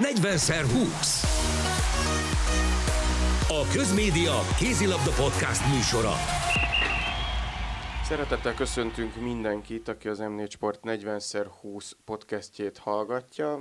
40x20. A Közmédia Kézilabda Podcast műsora. Szeretettel köszöntünk mindenkit, aki az M4 Sport 40x20 podcastjét hallgatja.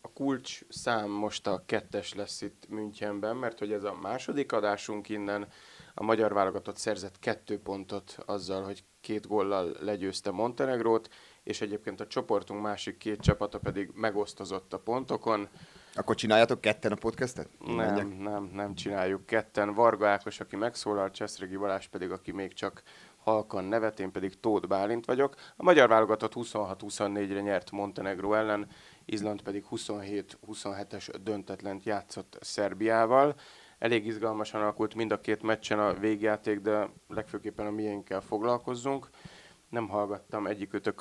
A kulcs szám most a kettes lesz itt Münchenben, mert hogy ez a második adásunk innen. A magyar válogatott szerzett kettő pontot azzal, hogy két góllal legyőzte Montenegrót, és egyébként a csoportunk másik két csapata pedig megosztozott a pontokon. Akkor csináljátok ketten a podcastet? Nem, nem, nem csináljuk ketten. Varga Ákos, aki megszólal, Cseszregi Balázs pedig, aki még csak halkan nevet, én pedig Tóth Bálint vagyok. A magyar válogatott 26-24-re nyert Montenegro ellen, Izland pedig 27-27-es döntetlent játszott Szerbiával. Elég izgalmasan alakult mind a két meccsen a végjáték, de legfőképpen a miénkkel foglalkozzunk. Nem hallgattam egyikőtök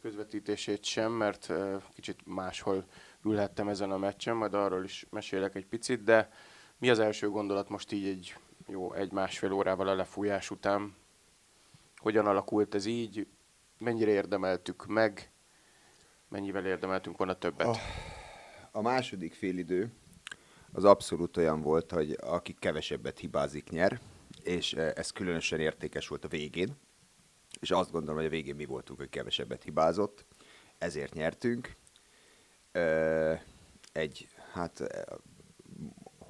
közvetítését sem, mert kicsit máshol ülhettem ezen a meccsen, majd arról is mesélek egy picit, de mi az első gondolat most így egy jó egy-másfél órával a lefújás után? Hogyan alakult ez így? Mennyire érdemeltük meg? Mennyivel érdemeltünk volna többet? A, a második félidő az abszolút olyan volt, hogy aki kevesebbet hibázik, nyer, és ez különösen értékes volt a végén, és azt gondolom, hogy a végén mi voltunk, hogy kevesebbet hibázott, ezért nyertünk. Egy, hát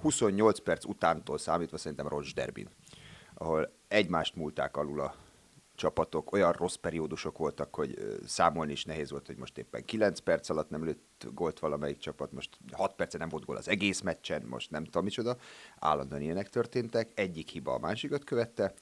28 perc utántól számítva szerintem Roncs Derbin, ahol egymást múlták alul a csapatok, olyan rossz periódusok voltak, hogy számolni is nehéz volt, hogy most éppen 9 perc alatt nem lőtt gólt valamelyik csapat, most 6 perce nem volt gól az egész meccsen, most nem tudom micsoda, állandóan ilyenek történtek, egyik hiba a másikat követte,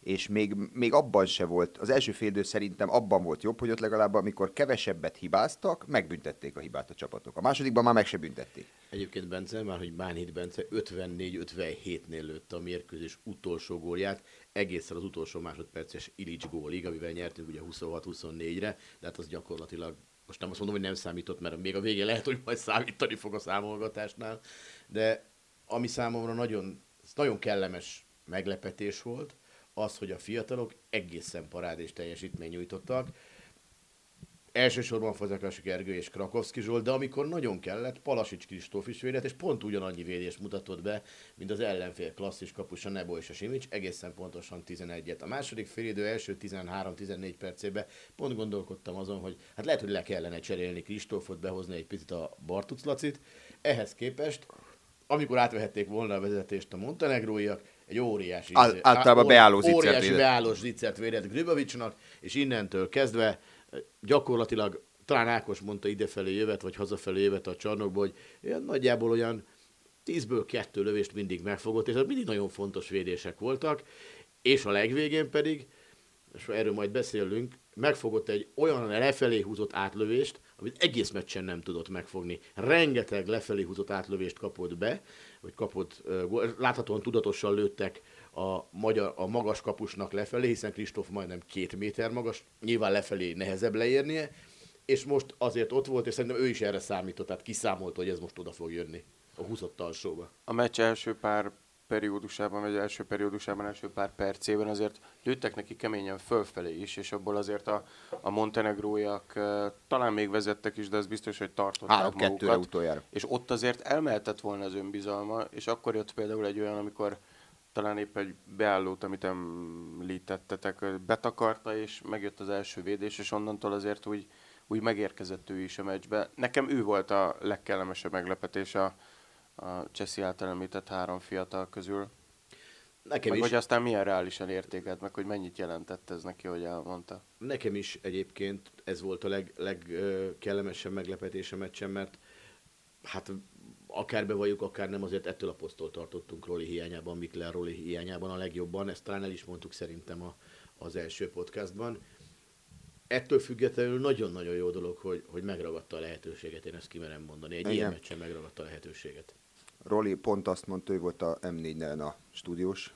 és még, még abban se volt, az első fél szerintem abban volt jobb, hogy ott legalább amikor kevesebbet hibáztak, megbüntették a hibát a csapatok. A másodikban már meg se büntették. Egyébként Bence, már hogy Bánhit Bence 54-57-nél lőtte a mérkőzés utolsó gólját, egészen az utolsó másodperces Ilics gólig, amivel nyertünk ugye 26-24-re, de hát az gyakorlatilag most nem azt mondom, hogy nem számított, mert még a végén lehet, hogy majd számítani fog a számolgatásnál, de ami számomra nagyon, nagyon kellemes meglepetés volt, az, hogy a fiatalok egészen parádés teljesítmény nyújtottak. Elsősorban Fazekas Gergő és Krakowski Zsolt, de amikor nagyon kellett, Palasics Kristóf is védett, és pont ugyanannyi védést mutatott be, mint az ellenfél klasszis kapusa Nebo és a Simics, egészen pontosan 11-et. A második félidő első 13-14 percében pont gondolkodtam azon, hogy hát lehet, hogy le kellene cserélni Kristófot, behozni egy picit a Bartuc Lacit. Ehhez képest, amikor átvehették volna a vezetést a montenegróiak, egy óriási... Al- általában beálló zicsert Óriási védett. zicsert védett Gribovicsnak, és innentől kezdve gyakorlatilag talán Ákos mondta idefelé jövet, vagy hazafelé jövet a csarnokból, hogy olyan, nagyjából olyan tízből kettő lövést mindig megfogott, és mindig nagyon fontos védések voltak, és a legvégén pedig, és erről majd beszélünk, megfogott egy olyan lefelé húzott átlövést, amit egész meccsen nem tudott megfogni. Rengeteg lefelé húzott átlövést kapott be, vagy kapott, láthatóan tudatosan lőttek a, magyar, a magas kapusnak lefelé, hiszen Kristóf majdnem két méter magas, nyilván lefelé nehezebb leérnie, és most azért ott volt, és szerintem ő is erre számított, tehát kiszámolta, hogy ez most oda fog jönni a húzott alsóba. A meccs első pár periódusában, vagy első periódusában, első pár percében azért lőttek neki keményen fölfelé is, és abból azért a, a montenegróiak talán még vezettek is, de ez biztos, hogy tartották Három kettőre magukat. utoljára. És ott azért elmehetett volna az önbizalma, és akkor jött például egy olyan, amikor talán épp egy beállót, amit említettetek, betakarta, és megjött az első védés, és onnantól azért úgy, úgy megérkezett ő is a meccsbe. Nekem ő volt a legkellemesebb meglepetés a, a Cseszi által említett három fiatal közül. Nekem Meg is, hogy aztán milyen reálisan értékelt, meg hogy mennyit jelentett ez neki, hogy elmondta. nekem is egyébként ez volt a leg, legkellemesebb meglepetés a meccsen, mert hát akár bevalljuk, akár nem, azért ettől a posztól tartottunk Roli hiányában, Mikler Roli hiányában a legjobban, ezt talán el is mondtuk szerintem a, az első podcastban. Ettől függetlenül nagyon-nagyon jó dolog, hogy, hogy megragadta a lehetőséget, én ezt kimerem mondani. Egy Igen. ilyen meccsen megragadta a lehetőséget. Roli pont azt mondta, ő volt a M4-nel a stúdiós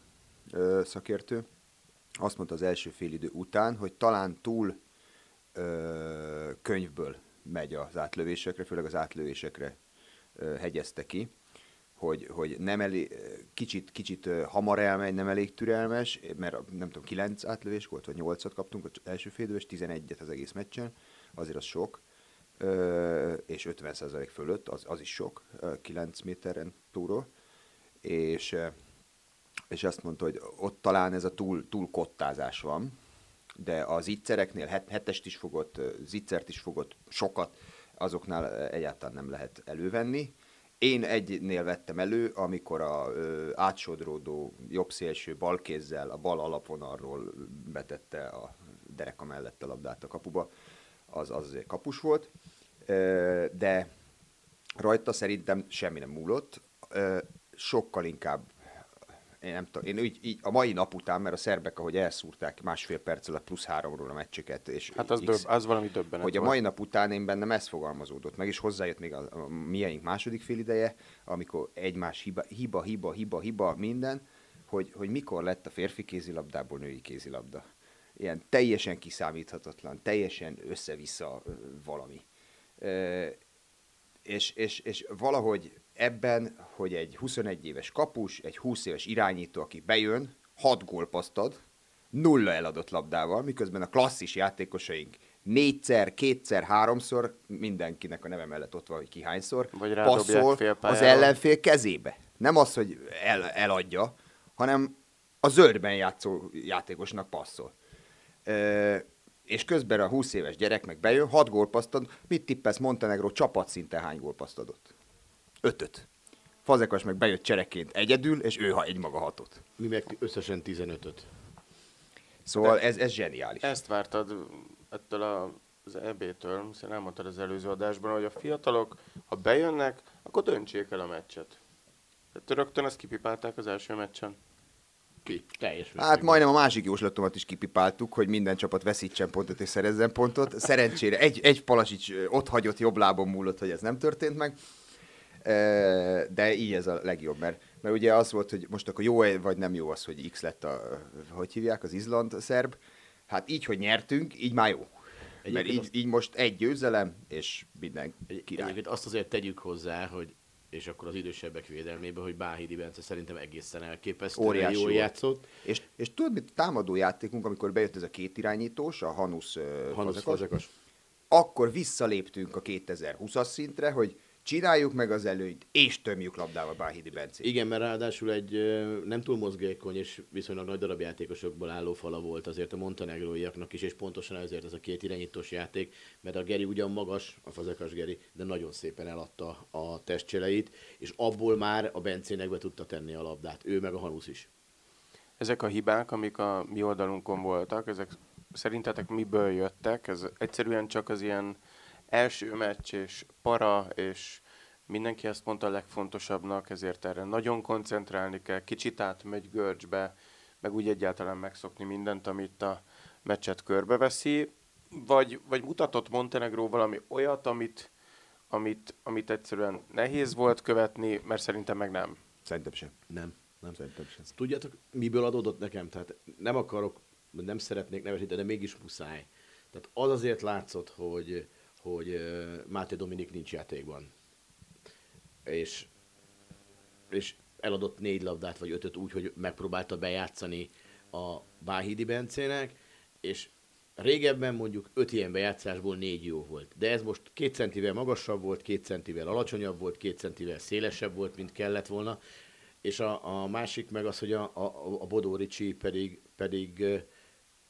ö, szakértő. Azt mondta az első félidő után, hogy talán túl ö, könyvből megy az átlövésekre, főleg az átlövésekre ö, hegyezte ki, hogy, hogy nem elég, kicsit, kicsit hamar elmegy, nem elég türelmes, mert nem tudom, 9 átlövés volt, vagy 8-at kaptunk az első félidő, és 11-et az egész meccsen, azért az sok és 50% fölött, az, az is sok, ö, 9 méteren túlról, és, és azt mondta, hogy ott talán ez a túl, túl kottázás van, de az zicsereknél het, hetest is fogott, zicsert is fogott, sokat, azoknál egyáltalán nem lehet elővenni. Én egynél vettem elő, amikor a ö, átsodródó jobb szélső bal kézzel a bal alapvonalról betette a dereka mellett a labdát a kapuba, az, az azért kapus volt, de rajta szerintem semmi nem múlott, sokkal inkább én nem tudom, én így, így, a mai nap után, mert a szerbek, ahogy elszúrták másfél perc alatt plusz háromról a meccseket, és Hát az, X- döbb, az valami döbbenet hogy a volt. mai nap után én bennem ez fogalmazódott meg, és hozzájött még a, a miénk második félideje, amikor egymás hiba, hiba, hiba, hiba, hiba, minden, hogy, hogy mikor lett a férfi kézilabdából női kézilabda. Ilyen teljesen kiszámíthatatlan, teljesen össze-vissza valami. És, és, és valahogy ebben, hogy egy 21 éves kapus, egy 20 éves irányító, aki bejön, 6 gólpaszt ad, nulla eladott labdával, miközben a klasszis játékosaink négyszer, kétszer, háromszor, mindenkinek a neve mellett ott van, hogy ki hányszor, Vagy passzol az ellenfél kezébe. Nem az, hogy el, eladja, hanem a zöldben játszó játékosnak passzol. És közben a 20 éves gyerek meg bejön, 6 gólpaszt ad, mit tippesz Montenegro csapatszinten hány gólpaszt adott? Ötöt. Fazekas meg bejött csereként egyedül, és ő ha egymaga hatot. Mi meg összesen 15-öt. Szóval ez, ez zseniális. Ezt vártad ettől a, az EB-től, hiszen elmondtad az előző adásban, hogy a fiatalok, ha bejönnek, akkor döntsék el a meccset. Tehát rögtön ezt kipipálták az első meccsen. Ki? Teljes Hát majdnem a másik jóslatomat is kipipáltuk, hogy minden csapat veszítsen pontot és szerezzen pontot. Szerencsére egy, egy Palasics ott hagyott jobb lábon múlott, hogy ez nem történt meg. De így ez a legjobb, mert, mert ugye az volt, hogy most akkor jó vagy nem jó az, hogy X lett a, hogy hívják, az Izland szerb. Hát így, hogy nyertünk, így már jó. Mert Egyébként így, azt- így most egy győzelem, és minden király. egyébként azt azért tegyük hozzá, hogy és akkor az idősebbek védelmébe, hogy Báhidi Bence szerintem egészen elképesztően Óriási jól volt. játszott. És, és tudod, mit támadó játékunk, amikor bejött ez a két irányítós, a Hanusz, Hanusz Fazekas. akkor visszaléptünk a 2020-as szintre, hogy csináljuk meg az előnyt, és tömjük labdával Báhidi Bencét. Igen, mert ráadásul egy nem túl mozgékony és viszonylag nagy darab játékosokból álló fala volt azért a montenegróiaknak is, és pontosan ezért ez a két irányítós játék, mert a Geri ugyan magas, a fazekas Geri, de nagyon szépen eladta a testcseleit, és abból már a Bencének be tudta tenni a labdát, ő meg a Hanusz is. Ezek a hibák, amik a mi oldalunkon voltak, ezek szerintetek miből jöttek? Ez egyszerűen csak az ilyen első meccs és para, és mindenki ezt mondta a legfontosabbnak, ezért erre nagyon koncentrálni kell, kicsit átmegy görcsbe, meg úgy egyáltalán megszokni mindent, amit a meccset körbeveszi, vagy, vagy mutatott Montenegró valami olyat, amit, amit, amit egyszerűen nehéz volt követni, mert szerintem meg nem. Szerintem sem. Nem, nem. Szerintem sem. Tudjátok, miből adódott nekem? Tehát nem akarok, nem szeretnék nevesíteni, de mégis muszáj. Tehát az azért látszott, hogy, hogy Máté Dominik nincs játékban. És, és eladott négy labdát, vagy ötöt úgy, hogy megpróbálta bejátszani a Báhidi Bencének, és régebben mondjuk öt ilyen bejátszásból négy jó volt. De ez most két centivel magasabb volt, két centivel alacsonyabb volt, két centivel szélesebb volt, mint kellett volna. És a, a másik meg az, hogy a, a, a Bodó Ricsi pedig, pedig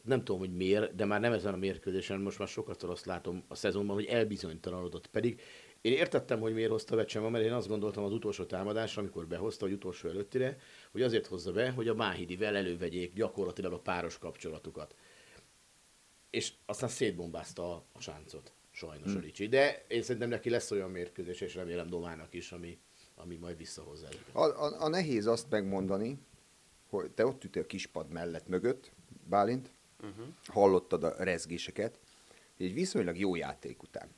nem tudom, hogy miért, de már nem ezen a mérkőzésen, most már sokat azt látom a szezonban, hogy elbizonytalanodott. Pedig én értettem, hogy miért hozta Vecsema, mert én azt gondoltam az utolsó támadásra, amikor behozta, vagy utolsó előttire, hogy azért hozza be, hogy a Máhidivel elővegyék gyakorlatilag a páros kapcsolatukat. És aztán szétbombázta a, a sáncot, sajnos hmm. a Ricsi. De én szerintem neki lesz olyan mérkőzés, és remélem Domának is, ami, ami majd visszahozza őket. A, a, a nehéz azt megmondani, hogy te ott ültél a kispad mellett mögött, Bálint, uh-huh. hallottad a rezgéseket, egy viszonylag jó játék után,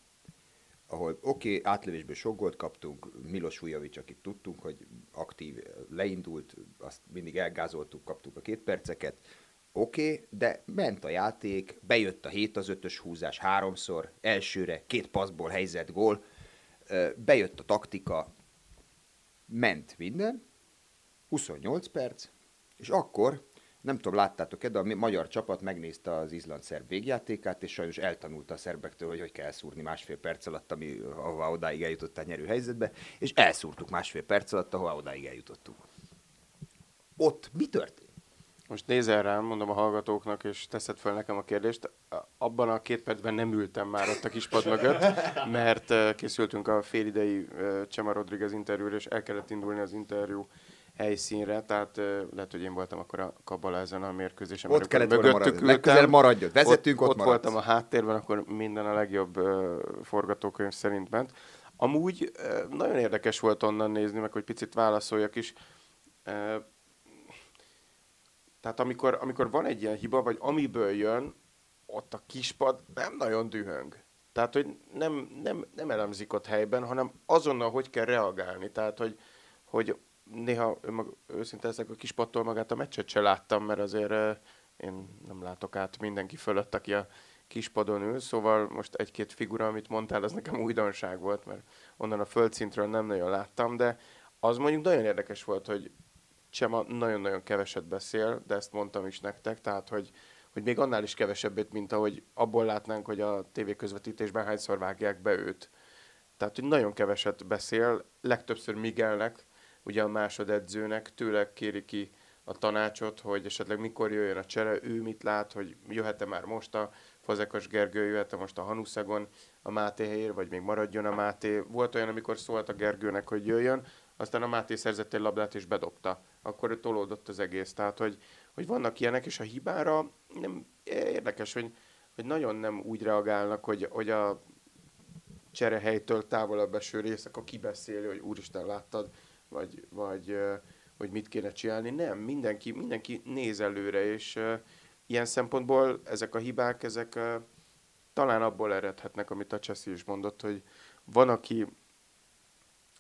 ahol oké, okay, átlövésből sok gólt kaptunk, Milos Vujovic, akit tudtunk, hogy aktív, leindult, azt mindig elgázoltuk, kaptuk a két perceket, oké, okay, de ment a játék, bejött a 7 az 5-ös húzás háromszor, elsőre, két passzból helyzet gól, bejött a taktika, ment minden, 28 perc, és akkor Nem tudom, láttátok-e, de a magyar csapat megnézte az izland-szerb végjátékát, és sajnos eltanulta a szerbektől, hogy hogy kell szúrni másfél perc alatt, ami, ahova odáig eljutottál nyerő helyzetbe, és elszúrtuk másfél perc alatt, ahova odáig eljutottunk. Ott mi történt? Most nézel rám, mondom a hallgatóknak, és teszed fel nekem a kérdést. Abban a két percben nem ültem már ott a kispad mögött, mert készültünk a félidei Csema Rodriguez interjúra, és el kellett indulni az interjú helyszínre, tehát eh, lehet, hogy én voltam akkor a kabala ezen a mérkőzésen. Ott kellett volna maradni. Legközelebb maradjon. Vezetünk, ott ott maradsz. voltam a háttérben, akkor minden a legjobb forgatókönyv szerint ment. Amúgy nagyon érdekes volt onnan nézni, meg hogy picit válaszoljak is. Tehát amikor, amikor van egy ilyen hiba, vagy amiből jön, ott a kispad nem nagyon dühöng. Tehát, hogy nem, nem, nem elemzik ott helyben, hanem azonnal hogy kell reagálni. Tehát, hogy, hogy néha önmag, őszinte ezek a kispadtól magát a meccset se láttam, mert azért én nem látok át mindenki fölött, aki a kispadon ül, szóval most egy-két figura, amit mondtál, az nekem újdonság volt, mert onnan a földszintről nem nagyon láttam, de az mondjuk nagyon érdekes volt, hogy Csema nagyon-nagyon keveset beszél, de ezt mondtam is nektek, tehát hogy, hogy még annál is kevesebbet, mint ahogy abból látnánk, hogy a TV közvetítésben hányszor vágják be őt. Tehát, hogy nagyon keveset beszél, legtöbbször Miguelnek, ugye a másodedzőnek, tőle kéri ki a tanácsot, hogy esetleg mikor jöjjön a csere, ő mit lát, hogy jöhet-e már most a Fazekas Gergő, jöhet-e most a Hanuszagon a Máté helyére, vagy még maradjon a Máté. Volt olyan, amikor szólt a Gergőnek, hogy jöjjön, aztán a Máté szerzett egy labdát és bedobta. Akkor ő tolódott az egész. Tehát, hogy, hogy vannak ilyenek, és a hibára nem érdekes, hogy, hogy nagyon nem úgy reagálnak, hogy, hogy a cserehelytől távolabb eső rész, akkor kibeszéli, hogy úristen láttad, vagy, vagy hogy mit kéne csinálni. Nem, mindenki, mindenki néz előre, és ilyen szempontból ezek a hibák, ezek talán abból eredhetnek, amit a Cseszi is mondott, hogy van, aki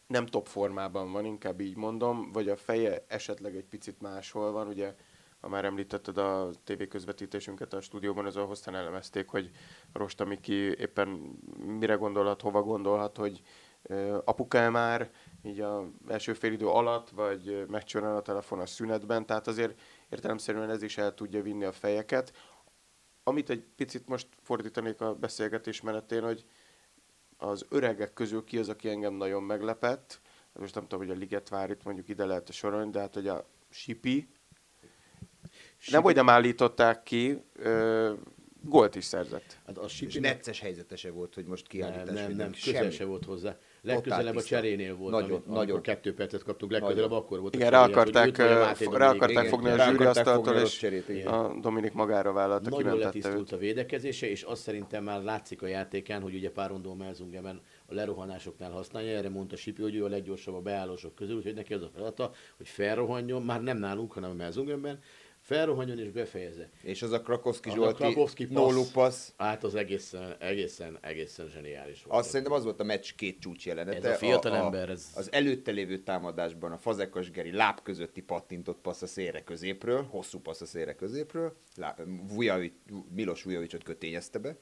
nem top formában van, inkább így mondom, vagy a feje esetleg egy picit máshol van, ugye ha már említetted a TV közvetítésünket a stúdióban, az hoztán elemezték, hogy Rosta Miki éppen mire gondolhat, hova gondolhat, hogy ö, apuká már így a első félidő alatt, vagy ö, megcsörön a telefon a szünetben, tehát azért értelemszerűen ez is el tudja vinni a fejeket. Amit egy picit most fordítanék a beszélgetés menetén, hogy az öregek közül ki az, aki engem nagyon meglepett. Most nem tudom, hogy a Ligetvárit mondjuk ide lehet sorolni, de hát hogy a Sipi, nem, hogy nem állították ki, ö, gólt is szerzett. Hát a És Sipinek- necces helyzete se volt, hogy most nem, kiállítás nem, nem, védünk. közel se volt hozzá. Legközelebb a cserénél volt, Nagyon, amit, nagyon. kettő percet kaptunk, legközelebb Nagyon. akkor volt a Igen, rá cseréje, hogy akarták, rá akarták Igen, fogni a rá zsűri akarták fogni asztaltól, a rossz és cserét, igen. a Dominik magára vállalta, Nagyon letisztult őt. a védekezése, és azt szerintem már látszik a játékán, hogy ugye Párondó Melzungemen a lerohanásoknál használja, erre mondta Sipi, hogy ő a leggyorsabb a beállósok közül, úgyhogy neki az a feladata, hogy felrohanjon, már nem nálunk, hanem a Melzungenben, felrohanjon és befejezze. És az a Krakowski Az a Zsolti Krakowski no passz. look passz, Hát az egészen, egészen, egészen zseniális volt. azt szerintem az volt a meccs két csúcs jelenete. Ez a fiatalember, ez- Az előtte lévő támadásban a Fazekas Geri láb közötti pattintott passz a szélre középről, hosszú passz a szélre középről, Lá- Vujovic, Milos Vujovicsot kötényezte be,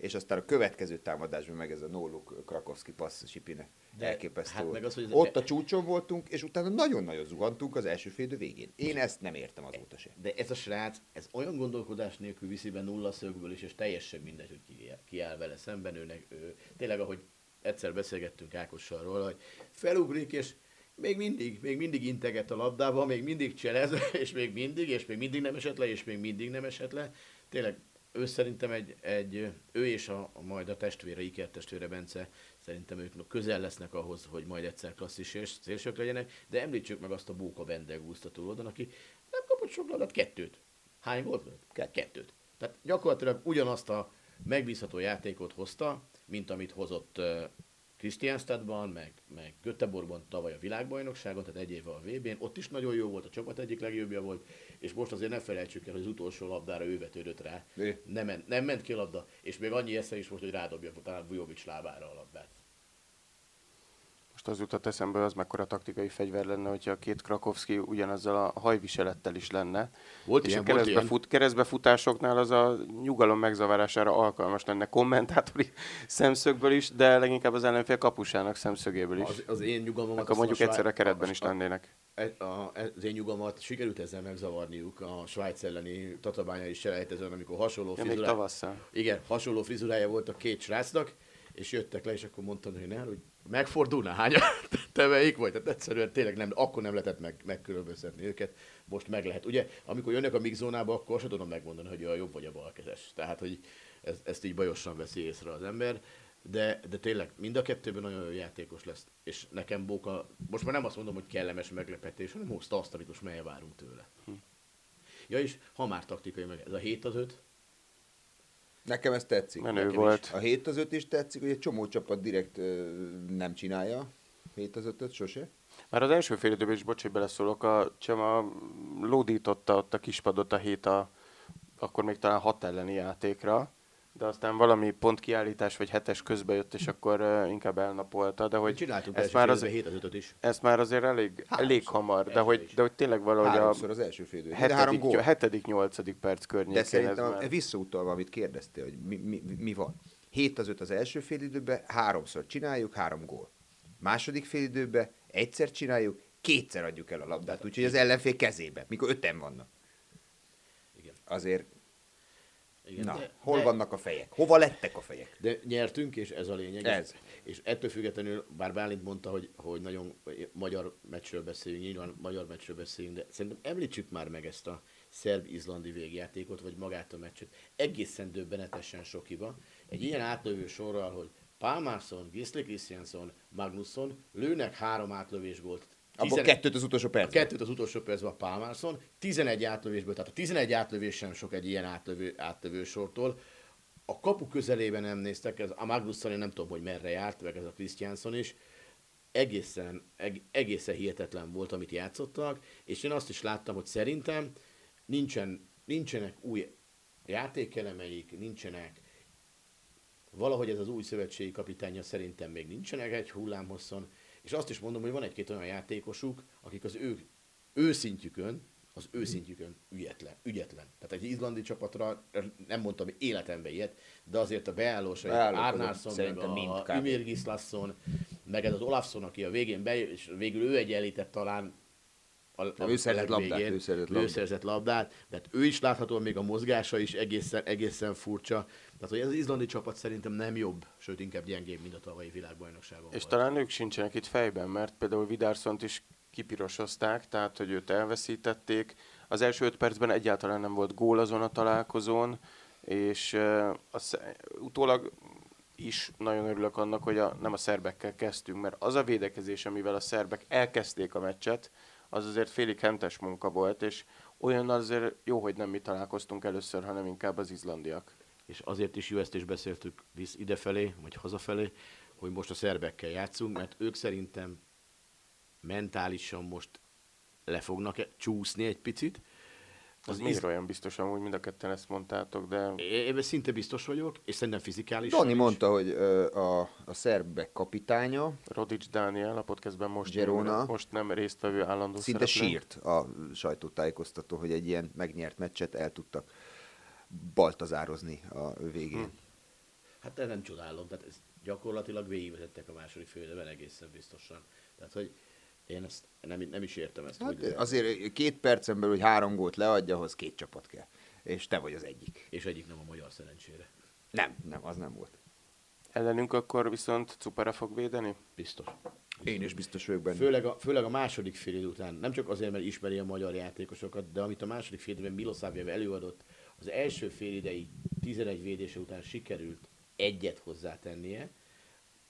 és aztán a következő támadásban meg ez a no look Krakowski passz Sipinek. Elképesztő hát volt. meg az, hogy Ott a csúcson voltunk, és utána nagyon-nagyon zuhantunk az első fél idő végén. Én ezt nem értem azóta sem. De ez a srác, ez olyan gondolkodás nélkül viszi be nulla szögből is, és teljesen mindegy, hogy ki, ki áll vele szemben. Őnek, ő, tényleg, ahogy egyszer beszélgettünk Ákossal róla, hogy felugrik, és még mindig, még mindig integet a labdába, még mindig cselez, és még mindig, és még mindig nem esett le, és még mindig nem esett le. Tényleg ő szerintem egy, egy ő és a, majd a testvére, Iker testvére Bence, szerintem ők közel lesznek ahhoz, hogy majd egyszer klasszis és szélsők legyenek, de említsük meg azt a Bóka Vendegúzt a túloldon, aki nem kapott sok labdát, kettőt. Hány volt? Ke- Kettőt. Tehát gyakorlatilag ugyanazt a megbízható játékot hozta, mint amit hozott Kristiánstadban, meg, meg Göteborgban tavaly a világbajnokságon, tehát egy éve a VB-n. Ott is nagyon jó volt, a csapat egyik legjobbja volt, és most azért ne felejtsük el, hogy az utolsó labdára ő vetődött rá. Nem, ment, nem ment ki a labda, és még annyi esze is volt, hogy rádobja talán Vujovic lábára a labdát. Most az jutott eszembe, az mekkora taktikai fegyver lenne, hogyha a két Krakowski ugyanazzal a hajviselettel is lenne. Volt és ilyen, a volt keresztbe, ilyen. fut, keresztbefutásoknál az a nyugalom megzavarására alkalmas lenne kommentátori szemszögből is, de leginkább az ellenfél kapusának szemszögéből is. Az, az én nyugalmamat... Akkor mondjuk a egyszer a keretben is a- lennének. e- a, az én nyugomat sikerült ezzel megzavarniuk a Svájc elleni tatabányai selejtezőn, amikor hasonló Ja, még frizurá... tavasszal. Igen, hasonló frizurája volt a két srácnak, és jöttek le, és akkor mondtam, hogy ne, hogy megfordulna, hány teveik vagy? Tehát egyszerűen tényleg nem, akkor nem lehetett meg, megkülönböztetni őket, most meg lehet. Ugye, amikor jönnek a mix zónába, akkor sem tudom megmondani, hogy a jobb vagy a balkezes. Tehát, hogy ez, ezt így bajosan veszi észre az ember, de, de tényleg mind a kettőben nagyon jó játékos lesz. És nekem Bóka, most már nem azt mondom, hogy kellemes meglepetés, hanem hozta azt, amit most mely várunk tőle. Ja, és ha már taktikai meg, ez a 7 az 5, Nekem ez tetszik. Menő Nekem is. volt. A 7 az 5 is tetszik, hogy egy csomó csapat direkt ö, nem csinálja. 7 az 5 sose. Már az első fél időben is, bocs, hogy beleszólok, a Csema lódította ott a kispadot a hét a, akkor még talán hat elleni játékra, de aztán valami pontkiállítás vagy hetes közbe jött, és akkor uh, inkább elnapolta, de hogy csináltunk ezt már, az... 7 az 5 is. ezt már azért elég, elég hamar, de hogy, is. de hogy tényleg valahogy a Háromszor az első fél. De három hetedik, gól. hetedik, nyolcadik perc környékén De ez szerintem már. visszautalva, amit kérdeztél, hogy mi, mi, mi van. 7 az 5 az első fél időben, háromszor csináljuk, három gól. Második fél időben egyszer csináljuk, kétszer adjuk el a labdát, úgyhogy az ellenfél kezébe, mikor öten vannak. Igen. Azért, Igen, na, de, hol de, vannak a fejek? Hova lettek a fejek? De nyertünk, és ez a lényeg. Ez. És ettől függetlenül, bár Bálint mondta, hogy, hogy nagyon magyar meccsről beszélünk, nyilván magyar meccsről beszélünk, de szerintem említsük már meg ezt a szerb-izlandi végjátékot, vagy magát a meccset. Egészen döbbenetesen sok hiba. Egy ilyen átlövő sorral, hogy Palmarsson, Gisli Christiansson, Magnusson lőnek három átlövés gólt. Abból Tizen- kettőt az utolsó a percben. kettőt az utolsó percben a Palmarsson, 11 átlövésből, tehát a 11 átlövés sem sok egy ilyen átlövő, átlövő sortól. A kapu közelében nem néztek, ez a Magnusson, én nem tudom, hogy merre járt, meg ez a Christianson is. Egészen, eg, egészen hihetetlen volt, amit játszottak, és én azt is láttam, hogy szerintem nincsen, nincsenek új játékelemeik, nincsenek valahogy ez az új szövetségi kapitánya szerintem még nincsenek egy hullámhosszon, és azt is mondom, hogy van egy-két olyan játékosuk, akik az ő, ő szintjükön, az ő szintjükön ügyetlen, ügyetlen. Tehát egy izlandi csapatra nem mondtam életemben ilyet, de azért a beállósai, Árnársson, meg a Gislason, meg ez az Olafson, aki a végén bejött, és végül ő egyenlített talán a, a ő szerzett labdát, ő szerzett ő labdát. szerzett labdát, de hát ő is láthatóan még a mozgása is egészen, egészen furcsa. Tehát, hogy ez az izlandi csapat szerintem nem jobb, sőt inkább gyengébb, mint a tavalyi világbajnokságon És volt. talán ők sincsenek itt fejben, mert például Vidárszont is kipirosozták, tehát hogy őt elveszítették. Az első öt percben egyáltalán nem volt gól azon a találkozón, és uh, az, utólag is nagyon örülök annak, hogy a, nem a szerbekkel kezdtünk, mert az a védekezés, amivel a szerbek elkezdték a meccset, az azért félig hentes munka volt, és olyan azért jó, hogy nem mi találkoztunk először, hanem inkább az izlandiak. És azért is jó, ezt is beszéltük visz idefelé, vagy hazafelé, hogy most a szerbekkel játszunk, mert ők szerintem mentálisan most le fognak csúszni egy picit. Az Az miért iz- olyan biztos, amúgy mind a ketten ezt mondtátok, de É- Ebben szinte biztos vagyok, és szerintem fizikális. Dani mondta, hogy ö, a, a szerbek kapitánya Rodics Dániel a podcastben most, Gerona. most nem résztvevő állandó szinte szereplő. sírt a sajtótájékoztató, hogy egy ilyen megnyert meccset el tudtak baltazározni a végén. Hát ez nem csodálom, tehát ez gyakorlatilag végigvezettek a második félidőben egészen biztosan. Tehát, hogy én ezt nem, nem is értem ezt. Hát hogy, azért két percen belül, hogy három gólt leadja, ahhoz két csapat kell. És te vagy az egyik. És egyik nem a magyar szerencsére. Nem, nem, az nem volt. Ellenünk akkor viszont Cupera fog védeni? Biztos. Én is biztos vagyok benne. Főleg a, főleg a második fél idő után, nem csak azért, mert ismeri a magyar játékosokat, de amit a második fél időben Milosavljev előadott, az első fél idei 11 védése után sikerült egyet hozzátennie,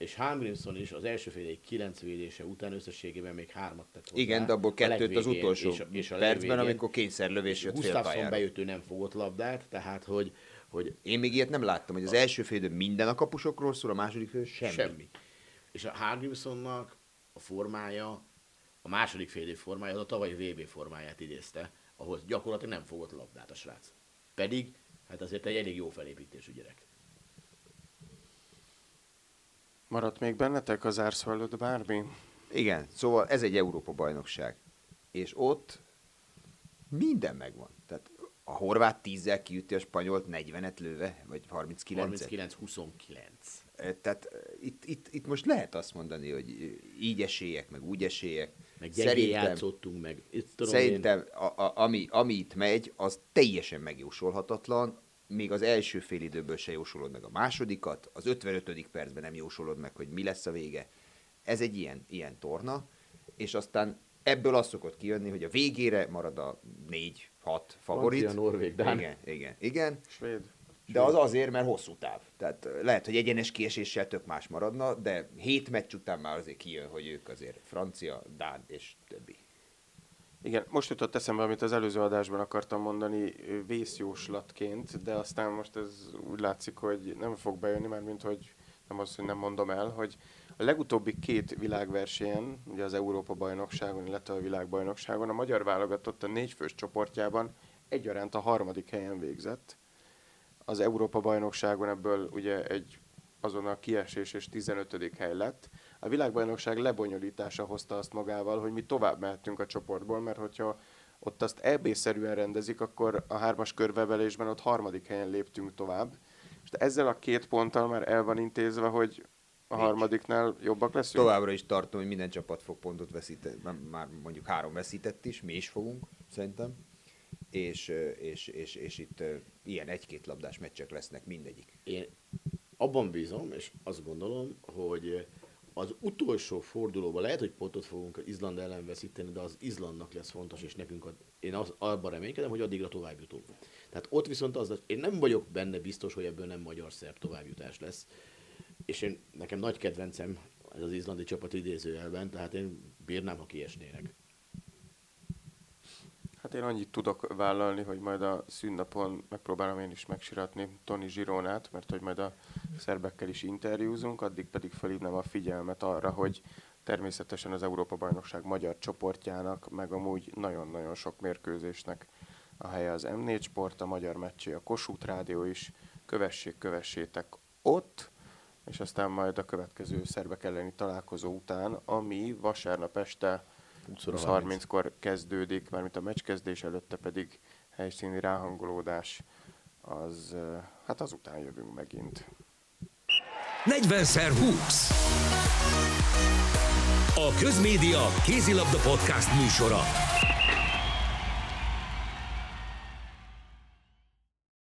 és Hangrimson is az első fél idei 9 védése után összességében még hármat tett hozzá. Igen, de abból kettőt az legvégén utolsó és a- és a percben, legvégén. amikor kényszerlövés jött Gustafsson pályára. bejött, ő nem fogott labdát, tehát hogy, hogy Én még ilyet nem láttam, hogy az első fél minden a kapusokról szól, a második fél semmi. semmi. És a Hargrimsonnak a formája, a második fél formája, az a tavalyi VB formáját idézte, ahol gyakorlatilag nem fogott labdát a srác. Pedig, hát azért egy elég jó felépítésű gyerek. Maradt még bennetek az árszó előtt bármi? Igen, szóval ez egy Európa-bajnokság. És ott minden megvan. Tehát a horvát 10-zel kiütti a spanyolt 40-et lőve, vagy 39-et. 39-29. Tehát eh, itt, itt, itt most lehet azt mondani, hogy így esélyek, meg úgy esélyek. meg Szerintem- játszottunk, meg itt tudom én, Szerintem, a, a, ami, ami itt megy, az teljesen megjósolhatatlan, még az első fél időből se jósolod meg a másodikat, az 55. percben nem jósolod meg, hogy mi lesz a vége. Ez egy ilyen, ilyen torna, és aztán ebből az szokott kijönni, hogy a végére marad a 4-6 favorit. Francia, Norvég, Dán. Igen, igen, igen. Svéd. De az azért, mert hosszú táv. Tehát lehet, hogy egyenes kieséssel tök más maradna, de hét meccs után már azért kijön, hogy ők azért francia, dán és. Igen, most jutott eszembe, amit az előző adásban akartam mondani vészjóslatként, de aztán most ez úgy látszik, hogy nem fog bejönni, már mint hogy nem az, hogy nem mondom el, hogy a legutóbbi két világversenyen, ugye az Európa-bajnokságon, illetve a világbajnokságon, a magyar válogatott a négyfős csoportjában egyaránt a harmadik helyen végzett. Az Európa-bajnokságon ebből ugye egy azonnal kiesés és 15. hely lett. A világbajnokság lebonyolítása hozta azt magával, hogy mi tovább mehetünk a csoportból, mert hogyha ott azt EB-szerűen rendezik, akkor a hármas körbevelésben ott harmadik helyen léptünk tovább. És ezzel a két ponttal már el van intézve, hogy a harmadiknál jobbak leszünk. Továbbra is tartom, hogy minden csapat fog pontot veszíteni, már mondjuk három veszített is, mi is fogunk, szerintem. És, és, és, és itt ilyen egy-két labdás meccsek lesznek mindegyik. én abban bízom, és azt gondolom, hogy az utolsó fordulóban lehet, hogy pontot fogunk az Izland ellen veszíteni, de az Izlandnak lesz fontos, és nekünk, a, én az, abban reménykedem, hogy addigra tovább jutunk. Tehát ott viszont az, én nem vagyok benne biztos, hogy ebből nem magyar-szerb továbbjutás lesz. És én, nekem nagy kedvencem ez az izlandi csapat idézőjelben, tehát én bírnám, ha kiesnének. Hát én annyit tudok vállalni, hogy majd a szünnapon megpróbálom én is megsiratni Toni Zsirónát, mert hogy majd a szerbekkel is interjúzunk, addig pedig felhívnám a figyelmet arra, hogy természetesen az Európa-bajnokság magyar csoportjának, meg amúgy nagyon-nagyon sok mérkőzésnek a helye az M4 Sport, a magyar meccsé a Kossuth Rádió is, kövessék, kövessétek ott, és aztán majd a következő szerbek elleni találkozó után, ami vasárnap este 20-30-kor kezdődik, mármint a meccs kezdés előtte pedig helyszíni ráhangolódás, az, hát azután jövünk megint. 40x20. A Közmédia kézilabda podcast műsora.